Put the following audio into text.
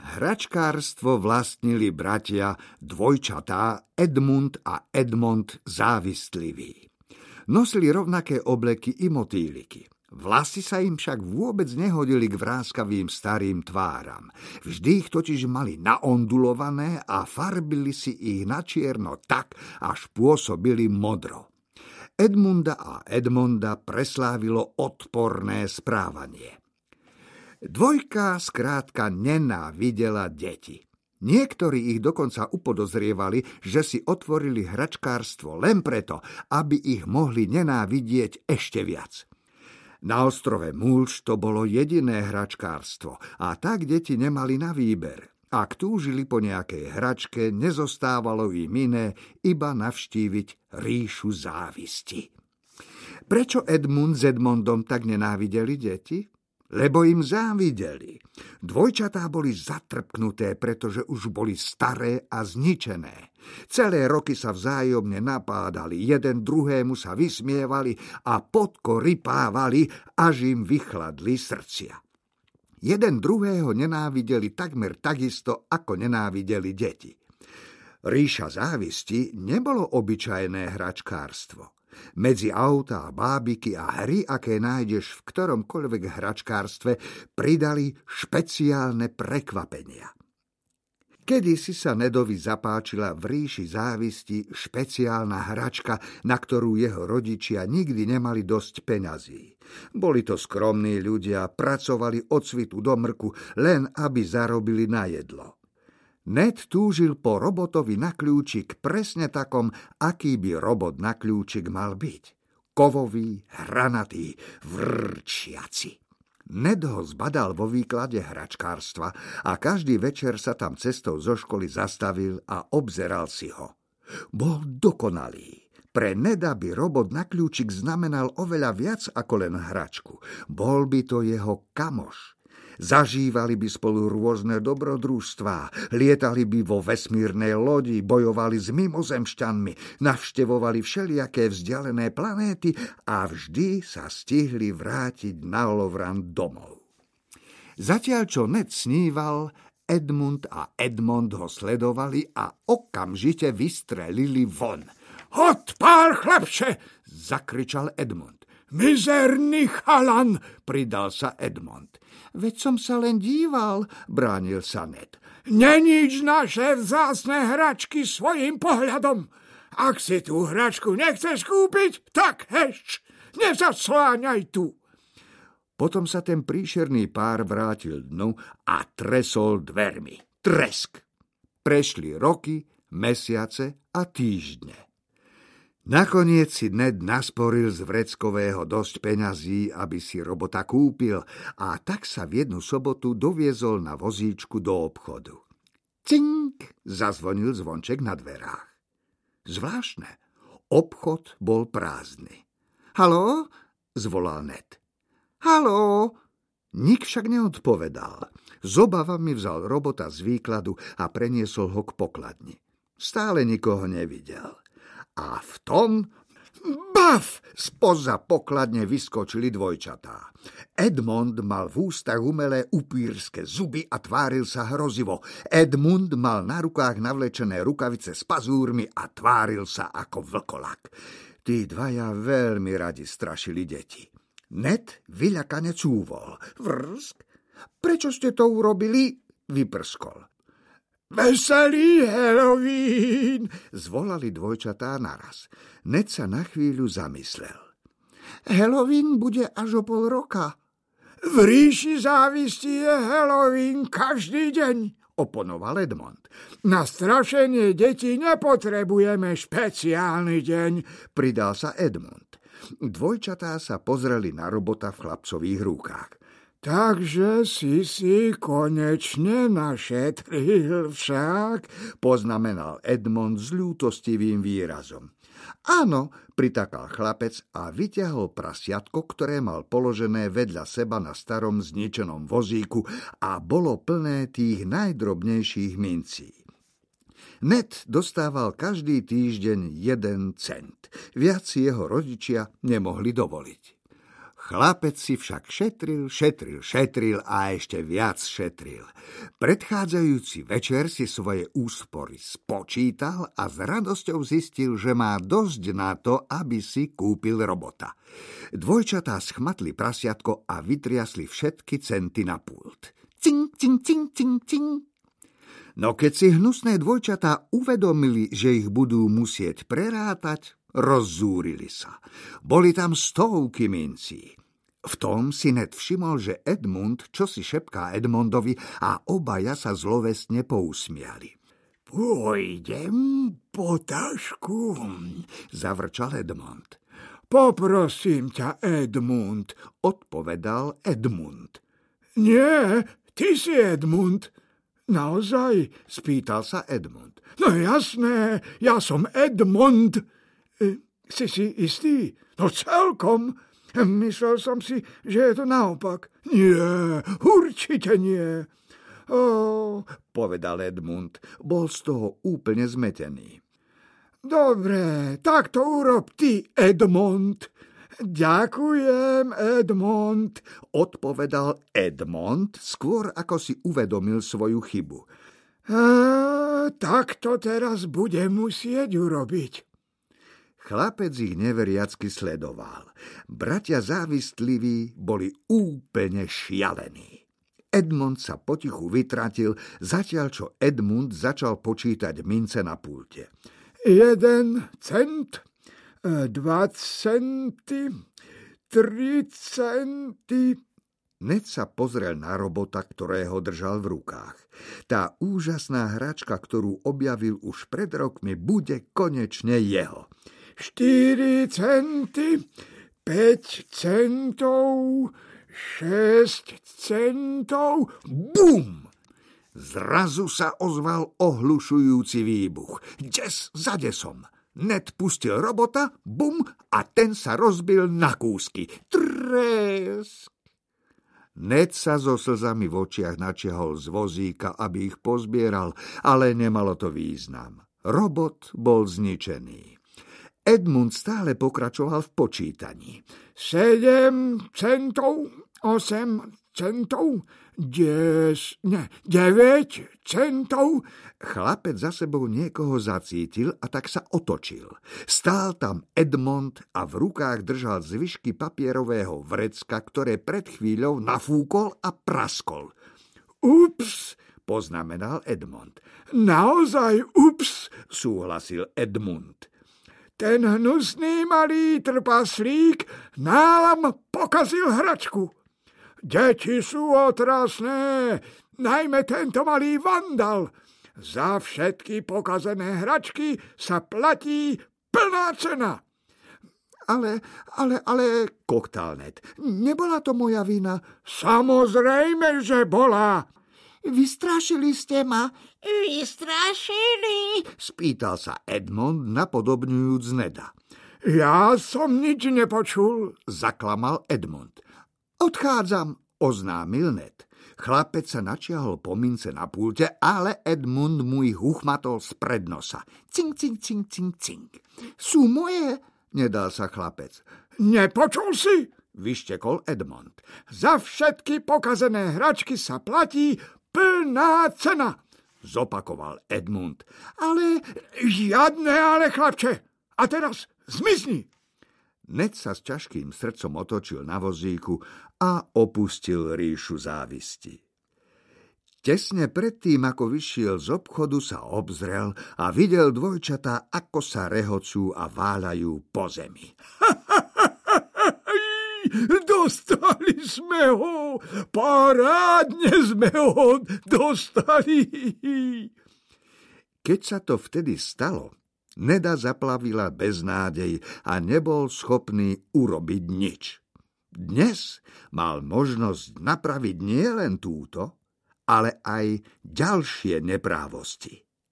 Hračkárstvo vlastnili bratia dvojčatá Edmund a Edmond závistlivý. Nosili rovnaké obleky i motýliky. Vlasy sa im však vôbec nehodili k vráskavým starým tváram. Vždy ich totiž mali naondulované a farbili si ich na čierno tak, až pôsobili modro. Edmunda a Edmonda preslávilo odporné správanie. Dvojka skrátka nenávidela deti. Niektorí ich dokonca upodozrievali, že si otvorili hračkárstvo len preto, aby ich mohli nenávidieť ešte viac. Na ostrove Múlč to bolo jediné hračkárstvo a tak deti nemali na výber. Ak túžili po nejakej hračke, nezostávalo im iné, iba navštíviť ríšu závisti. Prečo Edmund s Edmondom tak nenávideli deti? Lebo im závideli. Dvojčatá boli zatrpknuté, pretože už boli staré a zničené. Celé roky sa vzájomne napádali, jeden druhému sa vysmievali a podko rypávali, až im vychladli srdcia. Jeden druhého nenávideli takmer takisto, ako nenávideli deti. Ríša závisti nebolo obyčajné hračkárstvo. Medzi auta, bábiky a hry, aké nájdeš v ktoromkoľvek hračkárstve, pridali špeciálne prekvapenia. Kedy si sa Nedovi zapáčila v ríši závisti špeciálna hračka, na ktorú jeho rodičia nikdy nemali dosť peňazí. Boli to skromní ľudia, pracovali od svitu do mrku, len aby zarobili na jedlo. Ned túžil po robotovi na kľúčik presne takom, aký by robot na kľúčik mal byť. Kovový, hranatý, vrčiaci. Ned ho zbadal vo výklade hračkárstva a každý večer sa tam cestou zo školy zastavil a obzeral si ho. Bol dokonalý. Pre Neda by robot na kľúčik znamenal oveľa viac ako len hračku. Bol by to jeho kamoš, Zažívali by spolu rôzne dobrodružstvá, lietali by vo vesmírnej lodi, bojovali s mimozemšťanmi, navštevovali všelijaké vzdialené planéty a vždy sa stihli vrátiť na Lovran domov. Zatiaľ, čo Ned sníval, Edmund a Edmond ho sledovali a okamžite vystrelili von. Odpál, chlapče! zakričal Edmund. Mizerný chalan, pridal sa Edmond. Veď som sa len díval, bránil sa Ned. Neníč naše vzácne hračky svojim pohľadom. Ak si tú hračku nechceš kúpiť, tak heš, nezasláňaj tu. Potom sa ten príšerný pár vrátil dnu a tresol dvermi. Tresk! Prešli roky, mesiace a týždne. Nakoniec si Ned nasporil z vreckového dosť peňazí, aby si robota kúpil a tak sa v jednu sobotu doviezol na vozíčku do obchodu. Cink! zazvonil zvonček na dverách. Zvláštne, obchod bol prázdny. Halo? zvolal Ned. Halo? Nik však neodpovedal. Z obavami vzal robota z výkladu a preniesol ho k pokladni. Stále nikoho nevidel. A v tom Baf! Spoza pokladne vyskočili dvojčatá. Edmond mal v ústach umelé upírske zuby a tváril sa hrozivo. Edmund mal na rukách navlečené rukavice s pazúrmi a tváril sa ako vlkolak. Tí dvaja veľmi radi strašili deti. Ned vyľakane cúvol. Vrsk? Prečo ste to urobili? Vyprskol. Veselý Halloween! Zvolali dvojčatá naraz. Ned sa na chvíľu zamyslel. Halloween bude až o pol roka. V ríši závisti je Halloween každý deň, oponoval Edmond. Na strašenie detí nepotrebujeme špeciálny deň, pridal sa Edmund. Dvojčatá sa pozreli na robota v chlapcových rukách. Takže si si konečne našetril však, poznamenal Edmond s ľútostivým výrazom. Áno, pritakal chlapec a vyťahol prasiatko, ktoré mal položené vedľa seba na starom zničenom vozíku a bolo plné tých najdrobnejších mincí. Ned dostával každý týždeň jeden cent. Viac jeho rodičia nemohli dovoliť. Chlapec si však šetril, šetril, šetril a ešte viac šetril. Predchádzajúci večer si svoje úspory spočítal a s radosťou zistil, že má dosť na to, aby si kúpil robota. Dvojčatá schmatli prasiatko a vytriasli všetky centy na pult. Cing, cing, cing, cing, cing. No keď si hnusné dvojčatá uvedomili, že ich budú musieť prerátať, Rozzúrili sa. Boli tam stovky mincí. V tom si Ned všimol, že Edmund čo si šepká Edmondovi a obaja sa zlovestne pousmiali. Pôjdem po tašku, zavrčal Edmund. Poprosím ťa, Edmund, odpovedal Edmund. Nie, ty si Edmund. Naozaj? spýtal sa Edmund. No jasné, ja som Edmund. Si si istý? No celkom. Myslel som si, že je to naopak. Nie, určite nie. Ó, povedal Edmund. Bol z toho úplne zmetený. Dobre, tak to urob ty, Edmund. Ďakujem, Edmund, odpovedal Edmund, skôr ako si uvedomil svoju chybu. E, tak to teraz bude musieť urobiť. Chlapec ich neveriacky sledoval. Bratia závistliví boli úplne šialení. Edmund sa potichu vytratil, zatiaľ čo Edmund začal počítať mince na pulte. Jeden cent, e, dva centy, tri centy. Ned sa pozrel na robota, ktorého držal v rukách. Tá úžasná hračka, ktorú objavil už pred rokmi, bude konečne jeho. 4 centy, 5 centov, 6 centov. Bum! Zrazu sa ozval ohlušujúci výbuch. Des za desom. Ned pustil robota, bum, a ten sa rozbil na kúsky. Tresk! Ned sa so slzami v očiach načiahol z vozíka, aby ich pozbieral, ale nemalo to význam. Robot bol zničený. Edmund stále pokračoval v počítaní. Sedem centov, osem centov, des, ne, deväť centov. Chlapec za sebou niekoho zacítil a tak sa otočil. Stál tam Edmond a v rukách držal zvyšky papierového vrecka, ktoré pred chvíľou nafúkol a praskol. Ups, poznamenal Edmond. Naozaj ups, súhlasil Edmund. Ten hnusný malý trpaslík nám pokazil hračku. Deti sú otrasné, najmä tento malý vandal. Za všetky pokazené hračky sa platí plná cena. Ale, ale, ale, koktálnet, nebola to moja vina. Samozrejme, že bola. Vystrašili ste ma. Vystrašili? Spýtal sa Edmond, napodobňujúc Neda. Ja som nič nepočul, zaklamal Edmund. Odchádzam, oznámil Ned. Chlapec sa načiahol po mince na pulte, ale Edmund mu ich uchmatol z prednosa. Cing, cing, cing, cing, cing. Sú moje, nedal sa chlapec. Nepočul si? Vyštekol Edmund. Za všetky pokazené hračky sa platí plná cena, zopakoval Edmund. Ale žiadne ale, chlapče. A teraz zmizni. Ned sa s ťažkým srdcom otočil na vozíku a opustil ríšu závisti. Tesne predtým, ako vyšiel z obchodu, sa obzrel a videl dvojčatá, ako sa rehocú a váľajú po zemi. Dostali sme ho! Parádne sme ho dostali! Keď sa to vtedy stalo, Neda zaplavila beznádej a nebol schopný urobiť nič. Dnes mal možnosť napraviť nielen túto, ale aj ďalšie neprávosti.